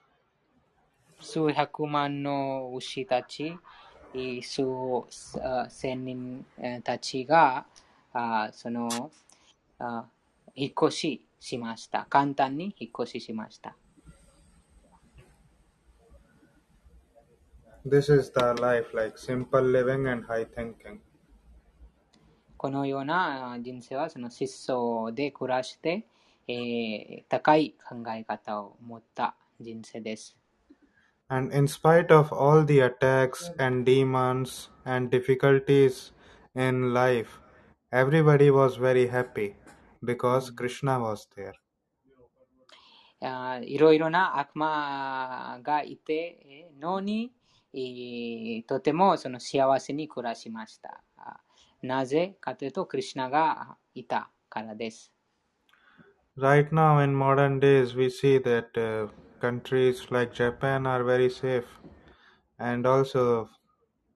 数百万の牛たち、えー数あ千人えーたちがあそのあ引っ越ししました。簡単に引っ越ししました。 this is the life like simple living and high thinking このようなあ人生はその質素で暮らして、えー高い考え方を持った人生です。 and in spite of all the attacks and demons and difficulties in life everybody was very happy because krishna was there あいろいろな悪魔がいてえーのに、 えいとてもその幸せに暮らしました。あなぜかというと、クリシュナがいたからです。Right now, in modern days, we see that uh, countries like Japan are very safe, and also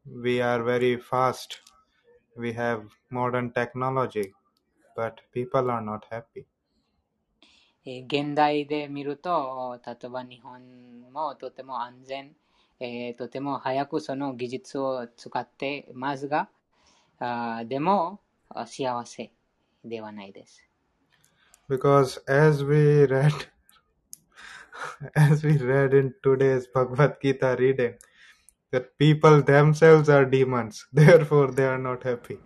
we are very fast. We have modern technology, but people are not happy. えー現代で見ると、例えば日本もとても安全、えーとても早くその技術を使っていますが、あーでもあ幸せではないです。Because as we read, as we read in today's Bhagavad Gita reading, that people themselves are demons, therefore they are not happy.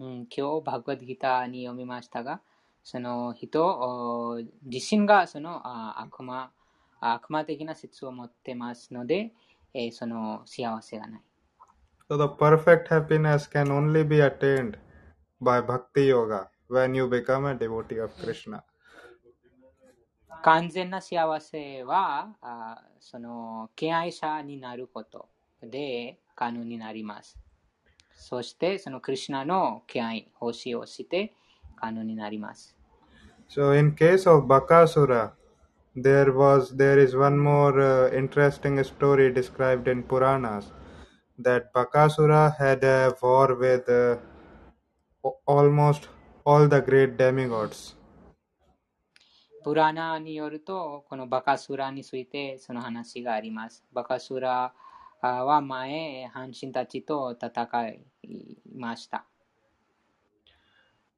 うん、今日、バグワッドギターに読みましたが、その人お自身がそのあ悪魔あ悪魔的な説を持ってますので、えーその幸せがない。So the perfect happiness can only be attained by bhakti yoga when you become a devotee of Krishna. 完全な幸せは、あその敬愛者になることで可能になります。そして、そのクリシュナの敬愛、奉仕をして可能になります。So in case of Bakasura, there was there is one more uh, interesting story described in Puranas that Bakasura had a war with uh, a- almost all the great demigods. プラナによると、このバカスラについてその話があります。バカスラあは前、阪神たちと戦いました。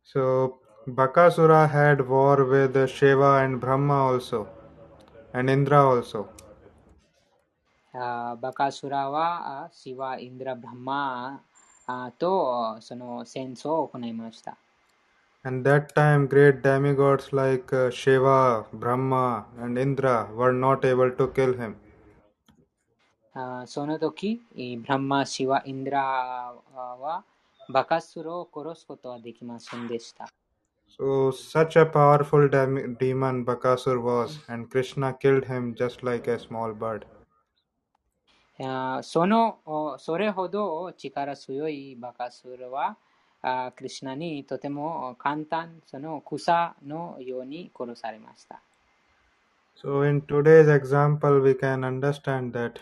So Bakasura had war with uh, Shiva and Brahma also, And Indra also. あバカスラはあシワ、インドラ、ブラハマあとその戦争を行いました。And that time, great demigods like uh, Shiva, Brahma, and Indra were not able to kill him. あその時、えブラハマ、シワ、イン So, such a powerful dem- demon Bakasur was, and Krishna killed him just like a small bird. あーそのおそれほど力強いバカスルはあークリシュナにとても簡単その草のように殺されました。So, in today's example, we can understand that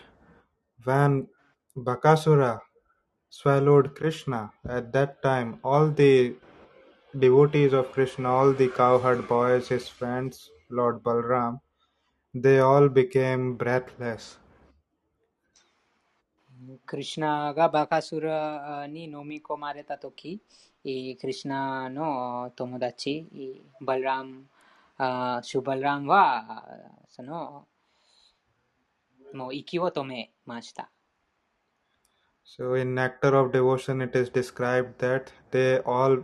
when Bakasura swallowed Krishna, at that time, all the devotees of Krishna, all the cowherd boys, his friends, Lord Balram, they all became breathless. クリシュナがバカスルに飲み込まれたとき、えークリシュナの友達、えーバルラム、あーシュバルラムはあーそのもう息を止めました。So, in Nectar of Devotion, it is described that they all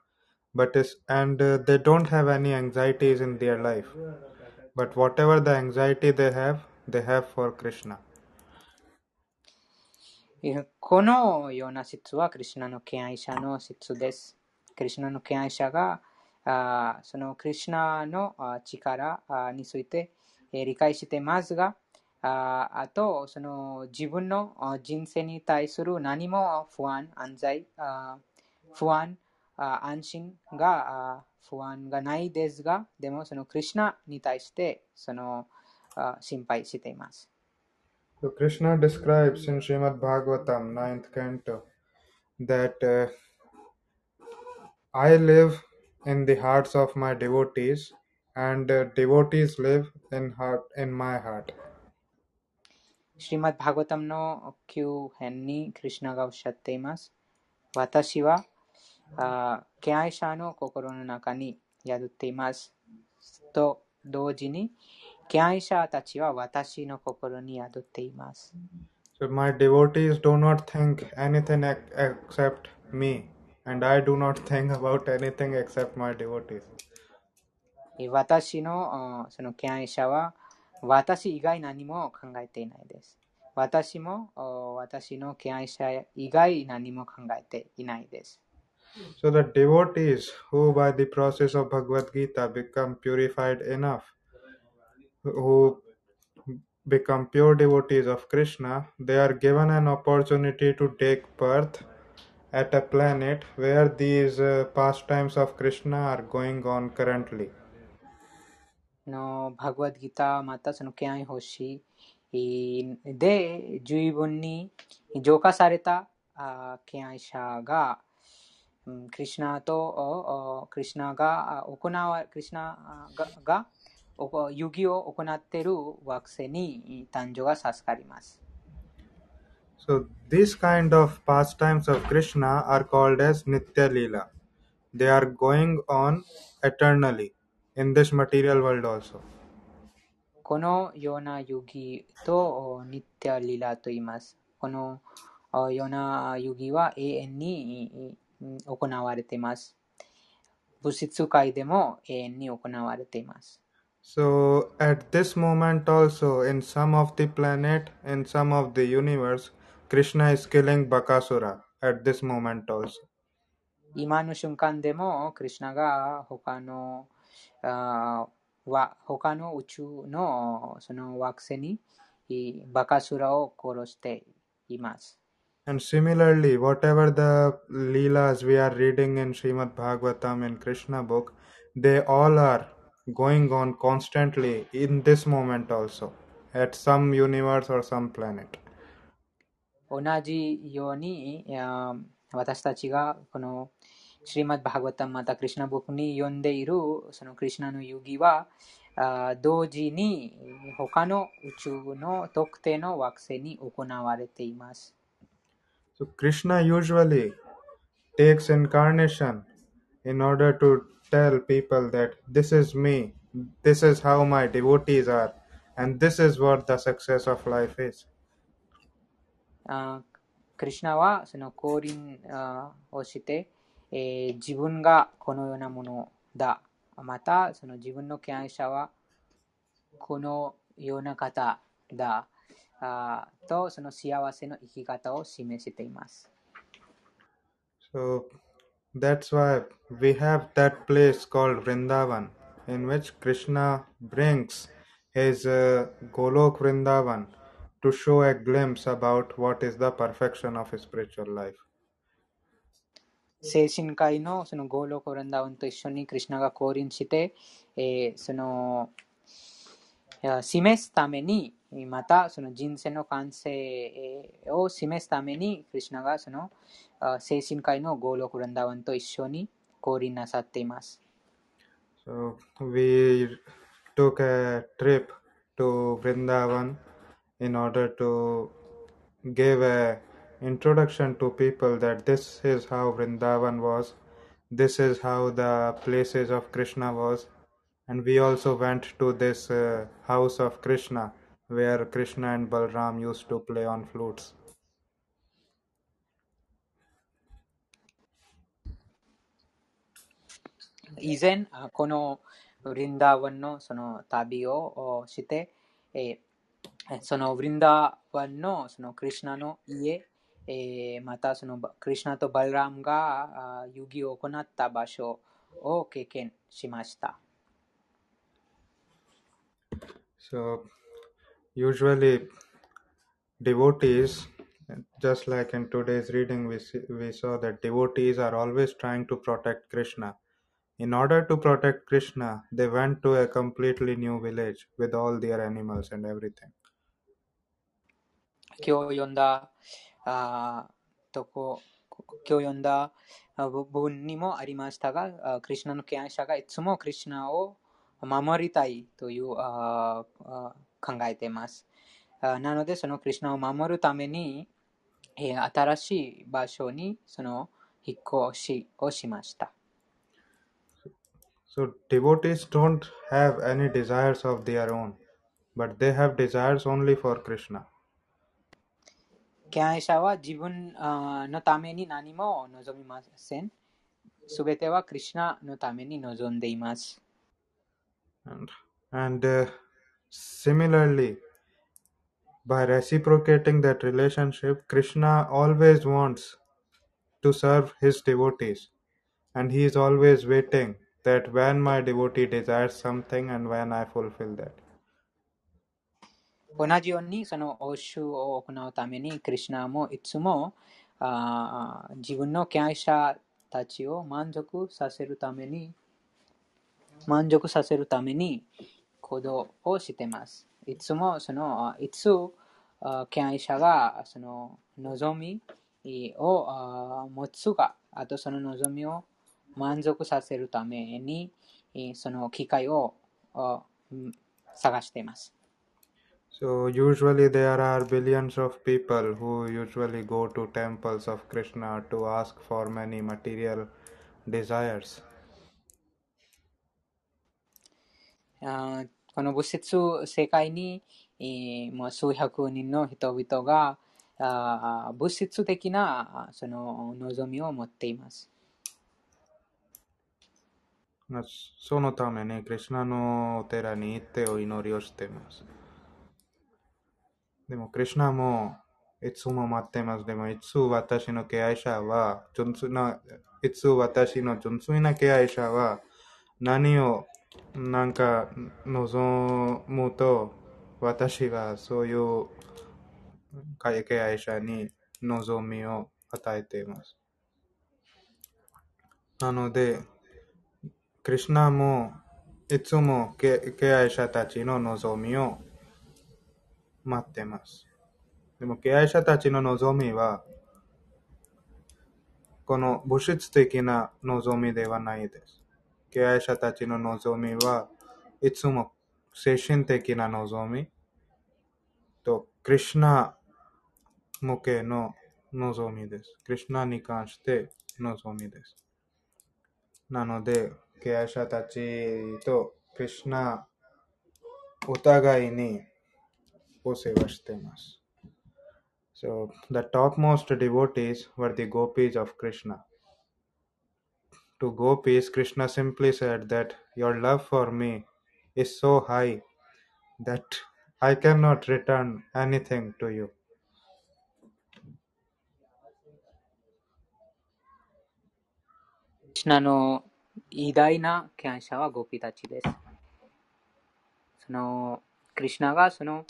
but is and uh, they don't have any anxieties in their life. But whatever the anxiety they have, they have for Krishna. えこのような説は、クリシナの敬愛者の説です。クリシナの敬愛者が、あそのクリシナのあ力あについてえ理解していますが、ああと、その自分のあ人生に対する何も不安、安在、あ不安、安心があ不安がないですが、でもそのクリシュナに対してそのあ心配しています。 So Krishna describes in Srimad Bhagavatam, 9th canto, that uh, I live in the hearts of my devotees, and uh, devotees live in heart in my heart. シリマッバーガタム あー敬愛者の心の中に宿っています。と同時に、敬愛者たちは私の心に宿っています。So my devotees do not think anything ex- except me, and I do not think about anything except my devotees. え私のあその敬愛者は私以外何も考えていないです。私もあ私の敬愛者以外何も考えていないです。So the devotees who by the process of Bhagavad Gita become purified enough, who become pure devotees of Krishna, they are given an opportunity to take birth at a planet where these uh, pastimes of Krishna are going on currently. No, Bhagavad Gita Mata Sanukyai Hoshi de Juibunni Joka Sarita Kyaishaga クリシュナとおおクリシュナがあ行わクリシュナが遊戯を行っている惑星に誕生が授かります。So these kind of pastimes of Krishna are called as Nitya Leela. They are going on eternally in this material world also. このような遊戯とおニッティアリラと言います。このおような遊戯は永遠にうん行われています。物質界でも永遠に行われています。So at this moment also in some of the planet, in some of the universe, Krishna is killing Bakasura at this moment also. 今の瞬間でも、クリシュナが他のあ他の宇宙のその惑星にいバカスラを殺しています。And similarly, whatever the Leelas we are reading in Srimad Bhagavatam in Krishna book, they all are going on constantly in this moment also, at some universe or some planet. 同じように、私たちがこのシリマッ・バーガタンまたクリシュナブックに読んでいるそのクリシュナの遊戯は同時に他の宇宙の特定の惑星に行われています。So Krishna usually takes incarnation in order to tell people that this is me, this is how my devotees are, and this is what the success of life is. あクリシュナはその降臨あをして、えー自分がこのようなものだ。また、その自分の敬愛者はこのような方だ。 あと、その幸せの生き方を示しています。 So that's why we have that place called Vrindavan, in which Krishna brings his uh, Golok Vrindavan to show a glimpse about what is the perfection of his spiritual life. 精神科医のそのゴーロコランダウンと一緒にクリシュナが降臨して、えーそのいや示すために、 またその人生の完成えーを示すために、クリシュナがそのあ精神科医のゴーロコランダウンと一緒に降臨なさっています。 So we took a trip to Vrindavan in order to give a introduction to people that this is how Vrindavan was, this is how the places of Krishna was, and we also went to this uh, house of Krishna Where Krishna and Balram used to play on flutes. 以前、あこのブリンダーワンのその旅をおして、えーそのブリンダーワンのそのクリシュナの家、えーまたそのバクリシュナとバルラムがあ遊戯を行った場所を経験しました。So, usually, devotees, just like in today's reading, we, see, we saw that devotees are always trying to protect Krishna. In order to protect Krishna, they went to a completely new village with all their animals and everything. 今日読んだあとこ今日読んだあ部部分にもありましたが、あクリシュナの敬愛者がいつもクリシュナを守りたいというああ 考えています。あなので、そのクリシュナを守るために、えー新しい場所にその引っ越しをしました。So, devotees don't have any desires of their own, but they have desires only for Krishna. 敬愛者は自分あのために何も望みません。すべてはクリシナのために望んでいます。And, and uh, similarly, by reciprocating that relationship, Krishna always wants to serve his devotees. And he is always waiting that when my devotee desires something and when I fulfill that. 同じようにその応酬を行うために、クリシナもいつもあー自分の敬愛者たちを満足させるために、満足させるために 行動をしています。いつもその、あいつあ敬愛者がその望みをあ持つが、あとその望みを満足させるために、えその機会を探しています。So usually there are billions of people who usually go to temples of Krishna to ask for many material desires. この物質世界に、えーもう数百人の人々が物質的なその望みを持っています。そのためにクリシナのお寺に行ってお祈りをしています。でもクリシナもいつも待っています。でもいつ私の敬愛者は、純粋ないつ私の純粋な敬愛者は何をなんか望むと私はそういう敬愛者に望みを与えています。なので、クリシナもいつも敬敬愛者たちの望みを待ってます。でも敬愛者たちの望みは、この物質的な望みではないです。敬愛者たちの望みはいつも精神的な望みとクリシナ向けの望みです。クリシナに関して望みです。なので、敬愛者たちとクリシナお互いにお世話しています。So, the topmost devotees were the gopis of Krishna. To gopis, Krishna simply said that your love for me is so high that I cannot return anything to you. クリシナの偉大な敬愛者はゴピたちです。そのクリシナがその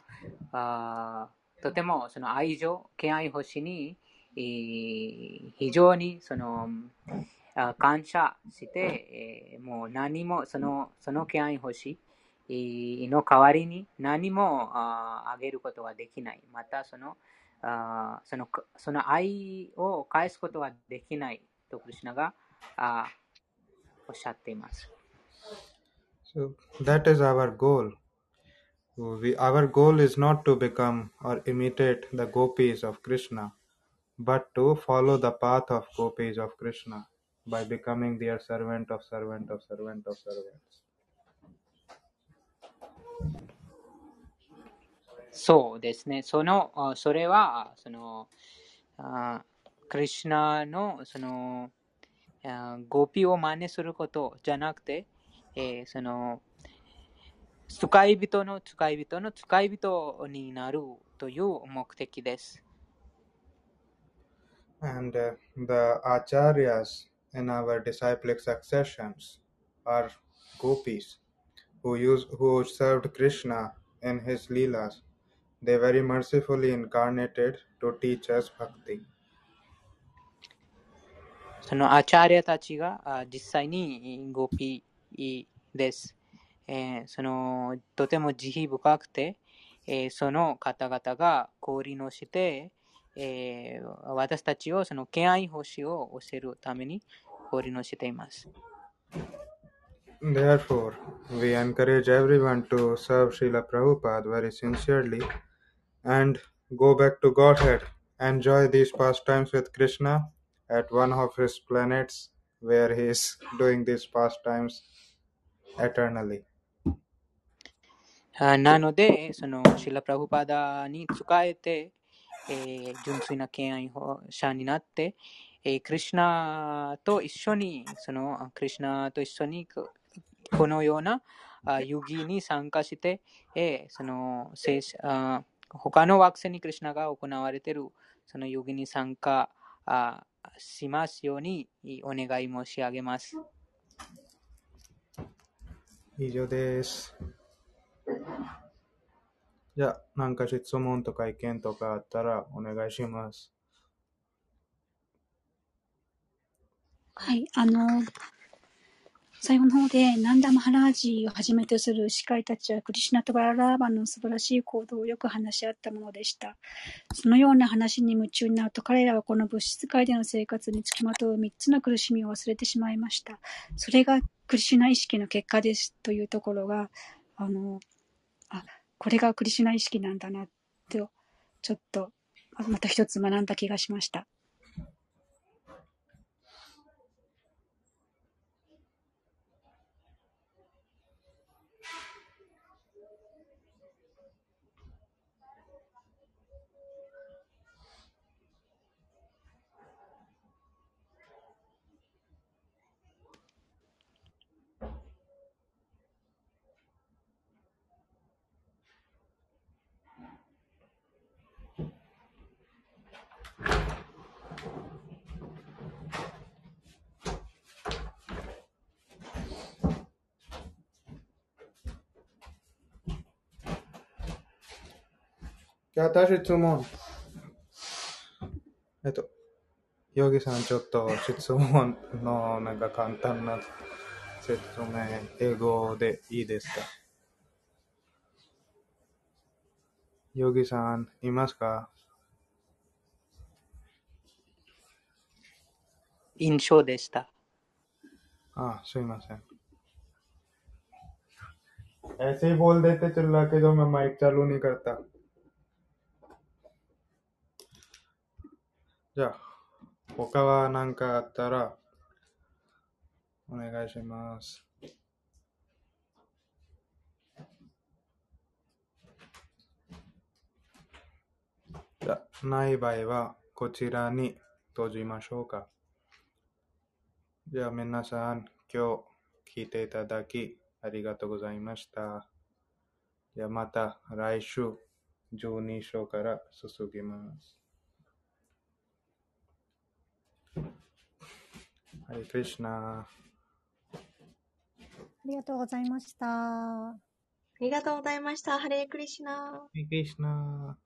あとてもその愛情、敬愛星に非常にその感謝して、えー、もう何もそのその権威欲しいの代わりに何もあげることはできない。またそのあそのその愛を返すことはできないとクリュナがあおっしゃっています。So that is our goal. We, our goal is not to become or imitate the gopis of Krishna, but to follow the path of gopis of Krishna. By becoming their servant of servant of servant of servants. そうですね。その、あそれは、その、あクリシナの、その、あゴピを真似することじゃなくて、えーその、使い人の使い人の使い人になるという目的です。And uh, the acharyas in our disciplic successions are gopis who use who served Krishna in his leelas. They very mercifully incarnated to teach us bhakti. そのアチャーリアたちがあ実際にゴピです。えーそのとても慈悲深くて、えーその方々が交流をして、 えー私たちをその敬愛星を教えるために交流をしています。 Therefore, we encourage everyone to serve Srila Prabhupada very sincerely and go back to Godhead. Enjoy these pastimes with Krishna at one of his planets where he is doing these pastimes eternally. あなので、そのシラ・プラブパダに仕えて、 えー純粋な敬愛者になって、えークリシュナと一緒に、そのクリシュナと一緒にこのようなあ遊戯に参加して、えーその聖あ他の惑星にクリシュナが行われているその遊戯に参加あしますようにお願い申し上げます。以上です。じゃあ、なんか質問とか意見とかあったらお願いします。はい、あの、最後の方で、ナンダ・マハラージをはじめとする司会たちは、クリシナとバララーバの素晴らしい行動をよく話し合ったものでした。そのような話に夢中になると、彼らはこの物質界での生活につきまとう三つの苦しみを忘れてしまいました。それがクリシナ意識の結果ですというところが、あの、これがクリシュナ意識なんだな、と、ちょっと、あまた一つ学んだ気がしました。じゃあ、私質問。えっと、ヨギさん、ちょっと質問のなんか簡単な説明、英語でいいですかヨギさん、いますか印象でした。あ、すいません。ऐसे ही बोल देते चिल्ला के जो मैं माइक चालू नहीं करता じゃあ、他は何かあったら、お願いします。じゃあ、ない場合は、こちらに閉じましょうか。じゃあ、皆さん、今日聞いていただき、ありがとうございました。じゃあ、また来週、12章から続きます。ハリクリシナ。ありがとうございました。ありがとうございました。ハレークリシナ。ハリクリシナ。